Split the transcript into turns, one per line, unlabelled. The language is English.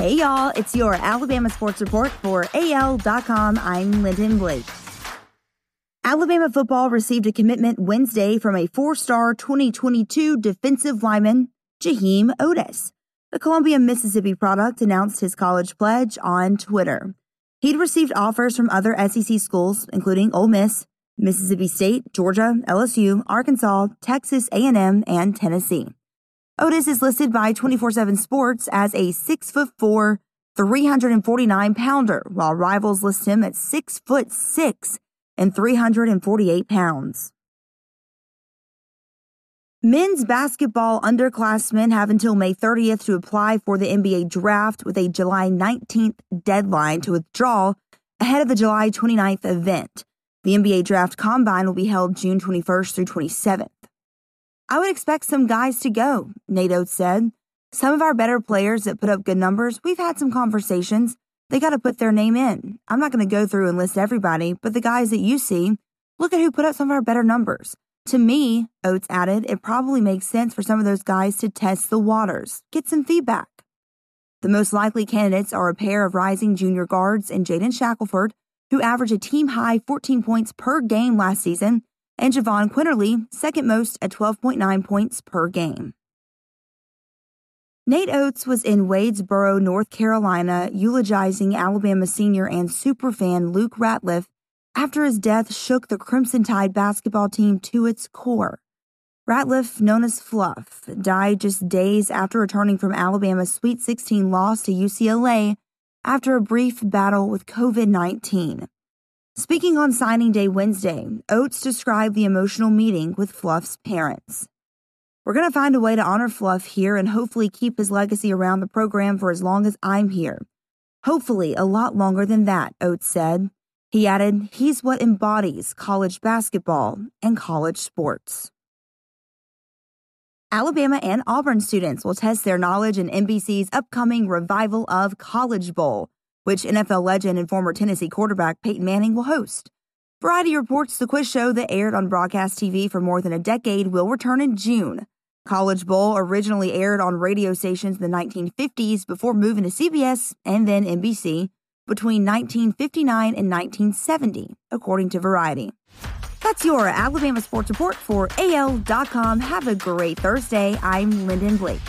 Hey, y'all, it's your Alabama Sports Report for AL.com. I'm Lyndon Blake. Alabama football received a commitment Wednesday from a four star 2022 defensive lineman, Jaheim Oatis. The Columbia, Mississippi product announced his college pledge on Twitter. He'd received offers from other SEC schools, including Ole Miss, Mississippi State, Georgia, LSU, Arkansas, Texas A&M, and Tennessee. Oatis is listed by 24/7 Sports as a 6'4", 349 pounder, while rivals list him at 6 foot 6 and 348 pounds. Men's basketball underclassmen have until May 30th to apply for the NBA draft with a July 19th deadline to withdraw ahead of the July 29th event. The NBA draft combine will be held June 21st through 27th. I would expect some guys to go, Nate Oats said. Some of our better players that put up good numbers, we've had some conversations. They got to put their name in. I'm not going to go through and list everybody, but the guys that you see, look at who put up some of our better numbers. To me, Oats added, it probably makes sense for some of those guys to test the waters, get some feedback. The most likely candidates are a pair of rising junior guards in Jaden Shackelford, who averaged a team high 14 points per game last season, and Jahvon Quinerly, second most at 12.9 points per game. Nate Oats was in Wadesboro, North Carolina, eulogizing Alabama senior and superfan Luke Ratliff after his death shook the Crimson Tide basketball team to its core. Ratliff, known as Fluff, died just days after returning from Alabama's Sweet 16 loss to UCLA after a brief battle with COVID 19. Speaking on signing day Wednesday, Oats described the emotional meeting with Fluff's parents. We're going to find a way to honor Fluff here and hopefully keep his legacy around the program for as long as I'm here. Hopefully, a lot longer than that, Oats said. He added, he's what embodies college basketball and college sports. Alabama and Auburn students will test their knowledge in NBC's upcoming revival of College Bowl which NFL legend and former Tennessee quarterback Peyton Manning will host. Variety reports the quiz show that aired on broadcast TV for more than a decade will return in June. College Bowl originally aired on radio stations in the 1950s before moving to CBS and then NBC between 1959 and 1970, according to Variety. That's your Alabama Sports Report for AL.com. Have a great Thursday. I'm Lyndon Blake.